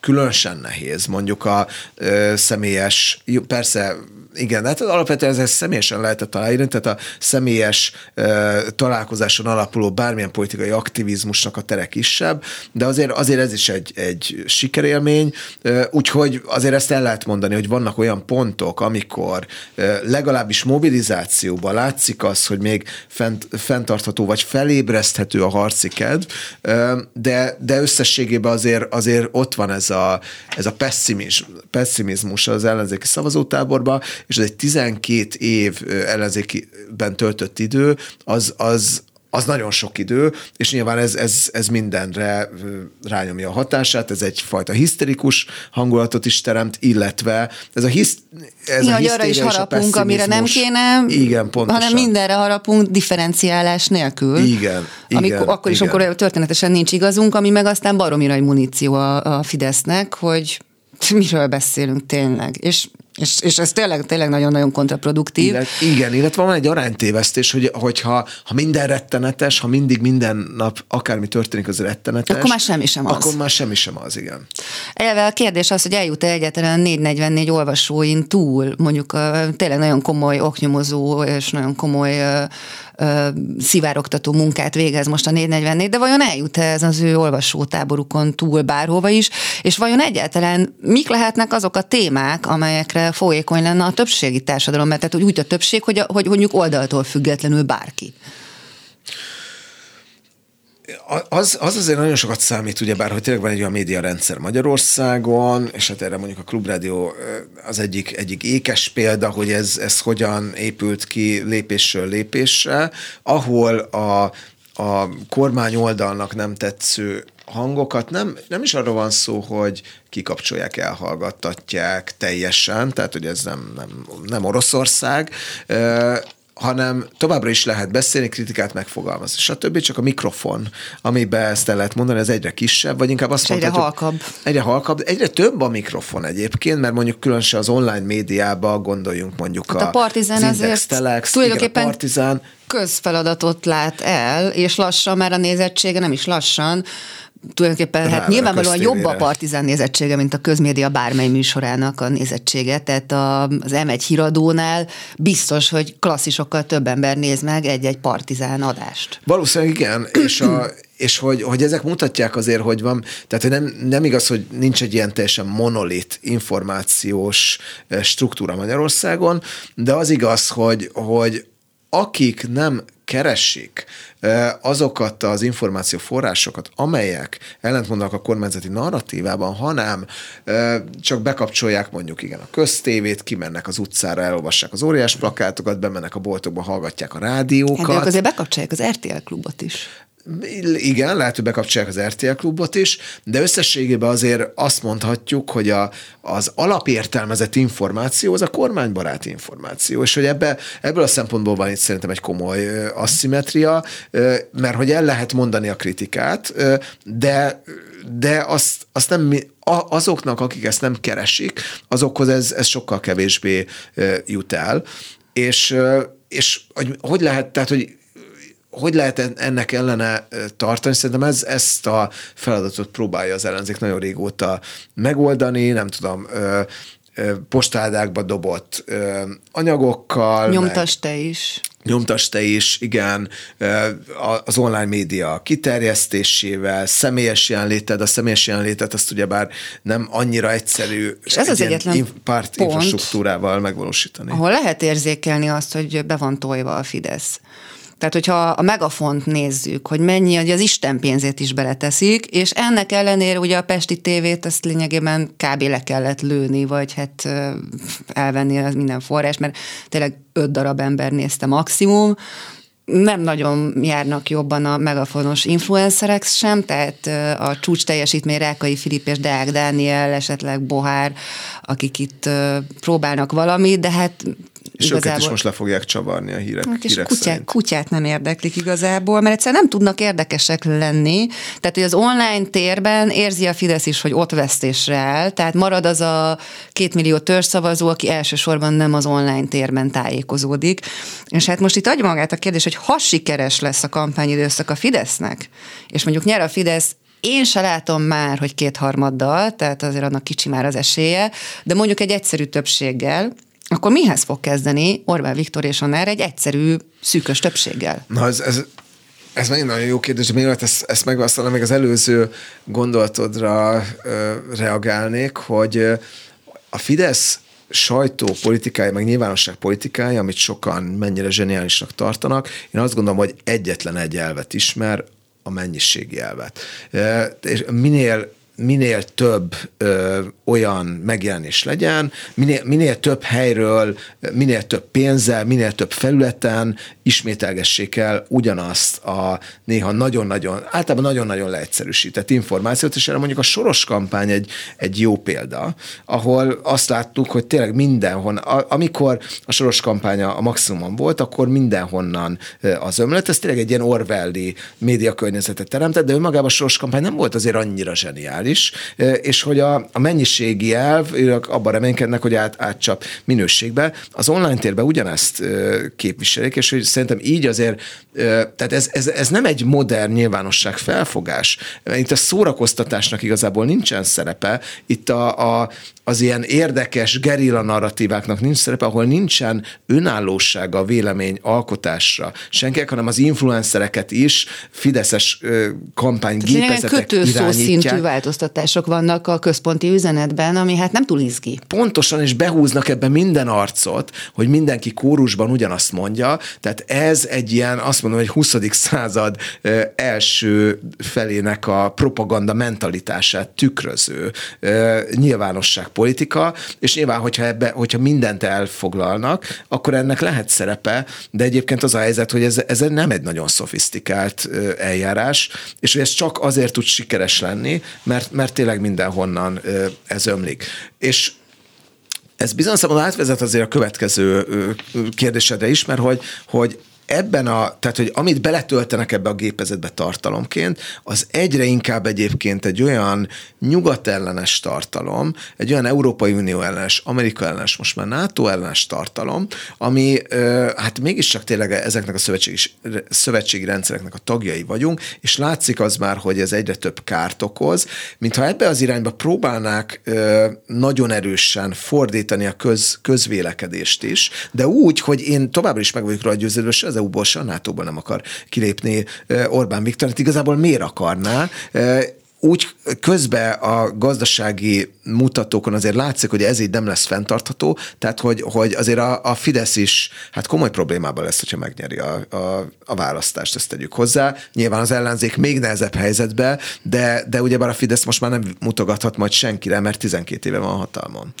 különösen nehéz, mondjuk a ö, személyes, persze igen, hát alapvetően ez személyesen lehetett aláírni, tehát a személyes ö, találkozáson alapuló bármilyen politikai aktivizmusnak a tere kisebb, de azért, azért ez is egy, egy sikerélmény, ö, úgyhogy azért ezt el lehet mondani, hogy vannak olyan pontok, amikor ö, legalábbis mobilizációban látszik az, hogy még fent, fenntartható vagy felébreszthető a harci kedv, ö, de, de összességében azért, azért ott van ez a, ez a pessimizmus, pessimizmus az ellenzéki szavazótáborban, és ez egy 12 év ellenzékiben töltött idő, az, az, az nagyon sok idő, és nyilván ez, ez, ez mindenre rányomja a hatását, ez egyfajta hiszterikus hangulatot is teremt, illetve ez a, hisz, ez ja, a arra is harapunk, amire nem kéne, igen, pontosan. hanem mindenre harapunk differenciálás nélkül. Igen, amikor, igen Akkor is, igen. amikor történetesen nincs igazunk, ami meg aztán baromira egy muníció a, a Fidesznek, hogy miről beszélünk tényleg. És és, és ez tényleg, tényleg nagyon-nagyon kontraproduktív. Illet, igen, illetve van egy aránytévesztés, hogy, hogyha ha minden rettenetes, ha mindig minden nap akármi történik, az rettenetes. Akkor már semmi sem az. Akkor már semmi sem az, igen. Eleve a kérdés az, hogy eljut-e egyáltalán 444 olvasóin túl, mondjuk tényleg nagyon komoly oknyomozó és nagyon komoly szivárogtató munkát végez most a 444, de vajon eljut -e ez az ő olvasótáborukon túl bárhova is, és vajon egyáltalán mik lehetnek azok a témák, amelyekre folyékony lenne a többségi társadalom, mert tehát úgy a többség, hogy, hogy mondjuk oldaltól függetlenül bárki az, az azért nagyon sokat számít, ugyebár, hogy tényleg van egy olyan média rendszer Magyarországon, és hát erre mondjuk a Klubrádió az egyik, egyik ékes példa, hogy ez, ez hogyan épült ki lépésről lépésre, ahol a, a kormány oldalnak nem tetsző hangokat nem, nem is arról van szó, hogy kikapcsolják, elhallgattatják teljesen, tehát hogy ez nem, nem, nem Oroszország, hanem továbbra is lehet beszélni, kritikát megfogalmazni, stb. Csak a mikrofon, amiben ezt el lehet mondani, ez egyre kisebb, vagy inkább azt mondhatjuk... Egyre halkabb. Egyre halkabb, egyre több a mikrofon egyébként, mert mondjuk különösen az online médiában gondoljunk mondjuk hát a, a Partizán az Index, Telex, tulajdonképpen igen, a Partizán. közfeladatot lát el, és lassan már a nézettsége nem is lassan, tulajdonképpen hát nyilvánvalóan jobb a partizán nézettsége, mint a közmédia bármely műsorának a nézettsége, tehát a, az M1 híradónál biztos, hogy klasszisokkal több ember néz meg egy-egy partizán adást. Valószínűleg igen, és a, és hogy, hogy ezek mutatják azért, hogy van, tehát hogy nem, nem igaz, hogy nincs egy ilyen teljesen monolit információs eh, struktúra Magyarországon, de az igaz, hogy, hogy akik nem keresik azokat az információforrásokat, amelyek ellentmondanak a kormányzati narratívában, hanem csak bekapcsolják mondjuk igen a köztévét, kimennek az utcára, elolvassák az óriás plakátokat, bemennek a boltokba, hallgatják a rádiókat. Hát, azért bekapcsolják az RTL klubot is. Igen, lehet, hogy bekapcsolják az RTL klubot is, de összességében azért azt mondhatjuk, hogy a, az alapértelmezett információ az a kormánybarát információ, és hogy ebbe, ebből a szempontból van itt szerintem egy komoly asszimetria, mert hogy el lehet mondani a kritikát, de de azt, azt nem azoknak, akik ezt nem keresik, azokhoz ez, ez sokkal kevésbé jut el. És, és hogy, hogy lehet, tehát, hogy hogy lehet ennek ellene tartani? Szerintem ez, ezt a feladatot próbálja az ellenzék nagyon régóta megoldani, nem tudom, postádákba dobott anyagokkal. Nyomtas te is. Nyomtas te is, igen, az online média kiterjesztésével, személyes jelenléted, a személyes jelenlétet azt ugyebár nem annyira egyszerű És ez egy az egyetlen párt pont, infrastruktúrával megvalósítani. Ahol lehet érzékelni azt, hogy be van tojva a Fidesz. Tehát, hogyha a megafont nézzük, hogy mennyi, hogy az Isten pénzét is beleteszik, és ennek ellenére ugye a Pesti tévét ezt lényegében kb. le kellett lőni, vagy hát elvenni az minden forrás, mert tényleg öt darab ember nézte maximum, nem nagyon járnak jobban a megafonos influencerek sem, tehát a csúcs teljesítmény Rákai Filip és Deák Dániel, esetleg Bohár, akik itt próbálnak valamit, de hát és igazából... őket is most le fogják csavarni a hírek, hát és hírek kutyák, szerint. kutyát nem érdeklik igazából, mert egyszerűen nem tudnak érdekesek lenni. Tehát, hogy az online térben érzi a Fidesz is, hogy ott vesztésre áll, tehát marad az a két millió törzszavazó, aki elsősorban nem az online térben tájékozódik. És hát most itt adja magát a kérdés, hogy ha sikeres lesz a kampányidőszak a Fidesznek, és mondjuk nyer a Fidesz én se látom már, hogy kétharmaddal, tehát azért annak kicsi már az esélye, de mondjuk egy egyszerű többséggel, akkor mihez fog kezdeni Orbán Viktor és a NER egy egyszerű, szűkös többséggel? Na, ez, ez, ez megint nagyon jó kérdés, mielőtt ezt, ezt megválaszolom, még az előző gondolatodra ö, reagálnék, hogy a Fidesz sajtó politikája, meg nyilvánosság politikája, amit sokan mennyire zseniálisnak tartanak, én azt gondolom, hogy egyetlen egy elvet ismer, a mennyiségi elvet. És minél minél több ö, olyan megjelenés legyen, minél, minél több helyről, minél több pénzzel, minél több felületen ismételgessék el ugyanazt a néha nagyon-nagyon, általában nagyon-nagyon leegyszerűsített információt, és erre mondjuk a soros kampány egy, egy jó példa, ahol azt láttuk, hogy tényleg mindenhon, amikor a soros kampánya a maximumon volt, akkor mindenhonnan az ömlet, ez tényleg egy ilyen Orwelli médiakörnyezetet teremtett, de önmagában a soros kampány nem volt azért annyira zseniális, és hogy a, a mennyiségi elv, ők abban reménykednek, hogy át, átcsap minőségbe. Az online térben ugyanezt képviselik, és hogy szerintem így azért, tehát ez, ez, ez nem egy modern nyilvánosság felfogás. Itt a szórakoztatásnak igazából nincsen szerepe, itt a, a, az ilyen érdekes gerilla narratíváknak nincs szerepe, ahol nincsen önállósága a vélemény alkotásra. Senkinek, hanem az influencereket is fideszes kampánygépezetek irányítják. Változtatások vannak a központi üzenetben, ami hát nem túl izgi. Pontosan, és behúznak ebbe minden arcot, hogy mindenki kórusban ugyanazt mondja, tehát ez egy ilyen, azt mondom, hogy 20. század első felének a propaganda mentalitását tükröző nyilvánosság politika, és nyilván, hogyha, ebbe, hogyha mindent elfoglalnak, akkor ennek lehet szerepe, de egyébként az a helyzet, hogy ez, ez nem egy nagyon szofisztikált eljárás, és hogy ez csak azért tud sikeres lenni, mert, mert tényleg mindenhonnan ez ömlik. És ez bizony szempontból átvezet azért a következő kérdésedre is, mert hogy, hogy ebben a, tehát hogy amit beletöltenek ebbe a gépezetbe tartalomként, az egyre inkább egyébként egy olyan nyugatellenes tartalom, egy olyan Európai Unió ellenes, Amerika ellenes, most már NATO ellenes tartalom, ami hát mégiscsak tényleg ezeknek a szövetségi, szövetségi rendszereknek a tagjai vagyunk, és látszik az már, hogy ez egyre több kárt okoz, mintha ebbe az irányba próbálnák nagyon erősen fordítani a köz, közvélekedést is, de úgy, hogy én továbbra is meg vagyok rá győződve, az EU-ból, se a nato nem akar kilépni Orbán Viktor. Hát igazából miért akarná? úgy közben a gazdasági mutatókon azért látszik, hogy ez így nem lesz fenntartható, tehát hogy, hogy azért a, a Fidesz is hát komoly problémában lesz, hogyha megnyeri a, a, a választást, ezt tegyük hozzá. Nyilván az ellenzék még nehezebb helyzetbe, de, de ugyebár a Fidesz most már nem mutogathat majd senkire, mert 12 éve van hatalmon.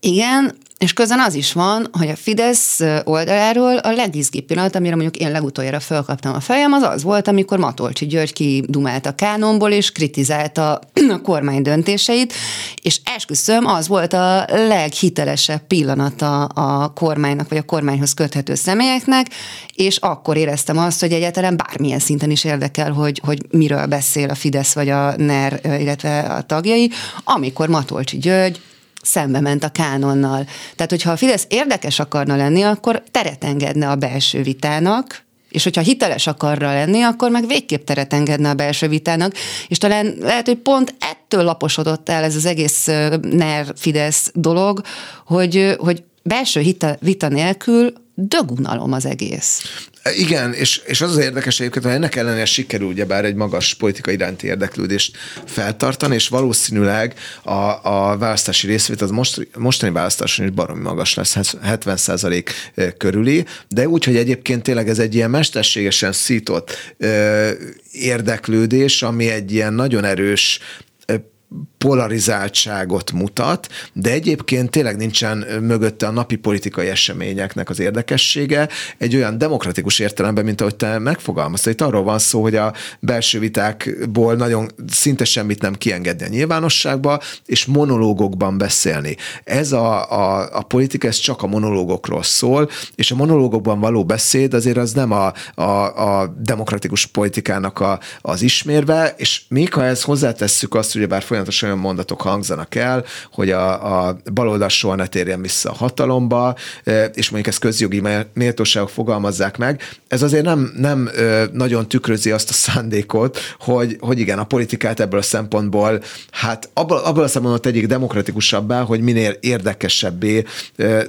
Igen, és közben az is van, hogy a Fidesz oldaláról a legizgibb pillanat, amire mondjuk én legutoljára felkaptam a fejem, az az volt, amikor Matolcsi György kidumált a kánonból, és kritizálta a kormány döntéseit, és esküszöm, az volt a leghitelesebb pillanata a kormánynak, vagy a kormányhoz köthető személyeknek, és akkor éreztem azt, hogy egyáltalán bármilyen szinten is érdekel, hogy, hogy miről beszél a Fidesz vagy a NER, illetve a tagjai, amikor Matolcsi György szembe ment a kánonnal. Tehát, hogyha a Fidesz érdekes akarna lenni, akkor teret engedne a belső vitának, És hogyha hiteles akarra lenni, akkor meg végképp teret engedne a belső vitának, és talán lehet, hogy pont ettől laposodott el ez az egész NER Fidesz dolog, hogy, hogy belső hita, vita nélkül dögunalom az egész. Igen, és, és az az érdekes egyébként, hogy ennek ellenére sikerül ugyebár egy magas politika iránti érdeklődést feltartani, és valószínűleg a, a választási részvét az most, mostani választáson is baromi magas lesz, 70% körüli, de úgy, hogy egyébként tényleg ez egy ilyen mesterségesen szított ö, érdeklődés, ami egy ilyen nagyon erős polarizáltságot mutat, de egyébként tényleg nincsen mögötte a napi politikai eseményeknek az érdekessége egy olyan demokratikus értelemben, mint ahogy te megfogalmaztad. Itt arról van szó, hogy a belső vitákból nagyon szinte semmit nem kiengedni a nyilvánosságba, és monológokban beszélni. Ez a, a, a politika, ez csak a monológokról szól, és a monológokban való beszéd azért az nem a, a, a demokratikus politikának a, az ismérve, és még ha ezt hozzátesszük azt, hogy bár folyamatosan olyan mondatok hangzanak el, hogy a, a baloldal soha ne térjen vissza a hatalomba, és mondjuk ezt közjogi méltóságok fogalmazzák meg. Ez azért nem, nem nagyon tükrözi azt a szándékot, hogy, hogy igen, a politikát ebből a szempontból, hát abból, abból a szempontból tegyék demokratikusabbá, hogy minél érdekesebbé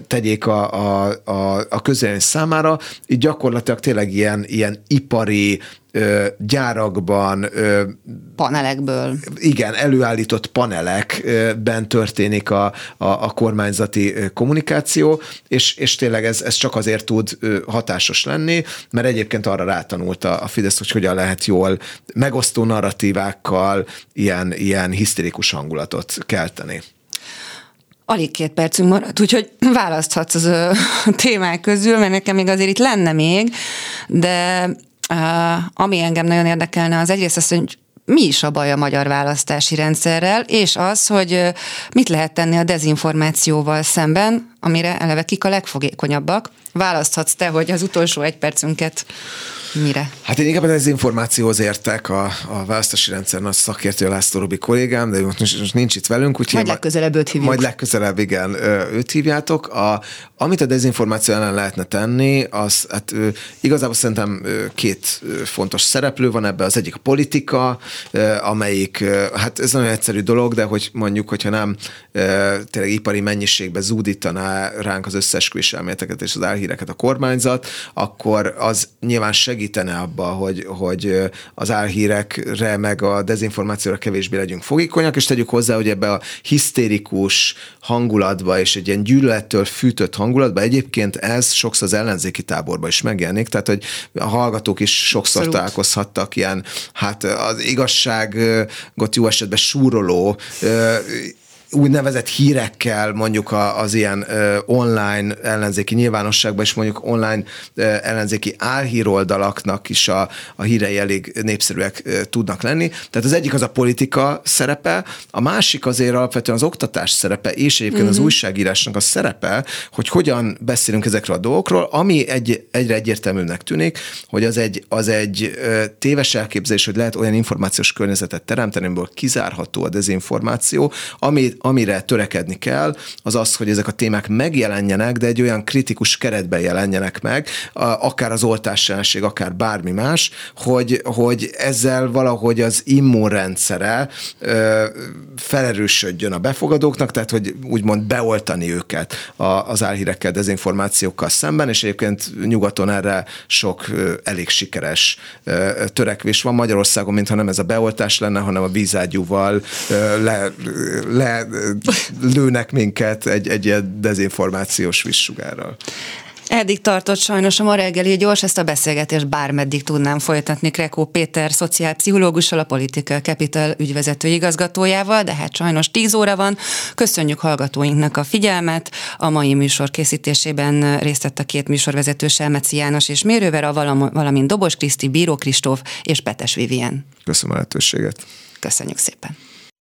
tegyék a, a, a, a közönség számára. Így gyakorlatilag tényleg ilyen, ilyen ipari, gyárakban panelekből. Igen, előállított panelekben történik a, a, a kormányzati kommunikáció, és, és tényleg ez, ez csak azért tud hatásos lenni, mert egyébként arra rátanult a, a Fidesz, hogy hogyan lehet jól megosztó narratívákkal ilyen, ilyen hisztérikus hangulatot kelteni. Alig két percünk maradt, úgyhogy választhatsz az ö, témák közül, mert nekem még azért itt lenne még, de ami engem nagyon érdekelne, az egyrészt az, hogy mi is a baj a magyar választási rendszerrel, és az, hogy mit lehet tenni a dezinformációval szemben, amire eleve kik a legfogékonyabbak. Választhatsz te, hogy az utolsó egy percünket mire? Hát én inkább az információhoz értek a, a választási rendszer nagy szakértő László Robi kollégám, de most, most nincs itt velünk. Úgyhogy majd legközelebb őt hívjuk. Majd legközelebb, igen, őt hívjátok. A, amit a dezinformáció ellen lehetne tenni, az hát igazából szerintem két fontos szereplő van ebben. Az egyik a politika, amelyik, hát ez nagyon egyszerű dolog, de hogy mondjuk, hogyha nem tényleg ipari mennyiségbe zúdítaná ránk az összes elméleteket és az álhíreket a kormányzat, akkor az nyilván segít segítene abba, hogy, hogy az álhírekre meg a dezinformációra kevésbé legyünk fogékonyak, és tegyük hozzá, hogy ebbe a hisztérikus hangulatba és egy ilyen gyűlölettől fűtött hangulatba egyébként ez sokszor az ellenzéki táborba is megjelenik, tehát hogy a hallgatók is sokszor Abszolút. találkozhattak ilyen, hát az igazságot jó esetben súroló úgynevezett hírekkel mondjuk az ilyen online ellenzéki nyilvánosságban, és mondjuk online ellenzéki álhíroldalaknak is a, a hírei elég népszerűek tudnak lenni. Tehát az egyik az a politika szerepe, a másik azért alapvetően az oktatás szerepe, és egyébként uh-huh. az mhm. újságírásnak a szerepe, hogy hogyan beszélünk ezekről a dolgokról, ami egy, egyre egyértelműnek tűnik, hogy az egy, az egy téves elképzelés, hogy lehet olyan információs környezetet teremteni, amiből kizárható a dezinformáció, ami amire törekedni kell, az az, hogy ezek a témák megjelenjenek, de egy olyan kritikus keretben jelenjenek meg, akár az oltásselség, akár bármi más, hogy, hogy ezzel valahogy az immunrendszere felerősödjön a befogadóknak, tehát hogy úgymond beoltani őket az álhírekkel, dezinformációkkal szemben, és egyébként nyugaton erre sok elég sikeres törekvés van. Magyarországon, mintha nem ez a beoltás lenne, hanem a vízágyúval le, le lőnek minket egy, egy ilyen dezinformációs vissugárral. Eddig tartott sajnos a ma reggeli gyors, ezt a beszélgetést bármeddig tudnám folytatni Krekó Péter szociálpszichológussal, a Political Capital ügyvezető igazgatójával, de hát sajnos 10 óra van. Köszönjük hallgatóinknak a figyelmet. A mai műsor készítésében részt vett a két műsorvezető Selmeci János és Mérővera, valamint Dobos Kriszti, Bíró Kristóf és Petes Vivien. Köszönöm a lehetőséget. Köszönjük szépen.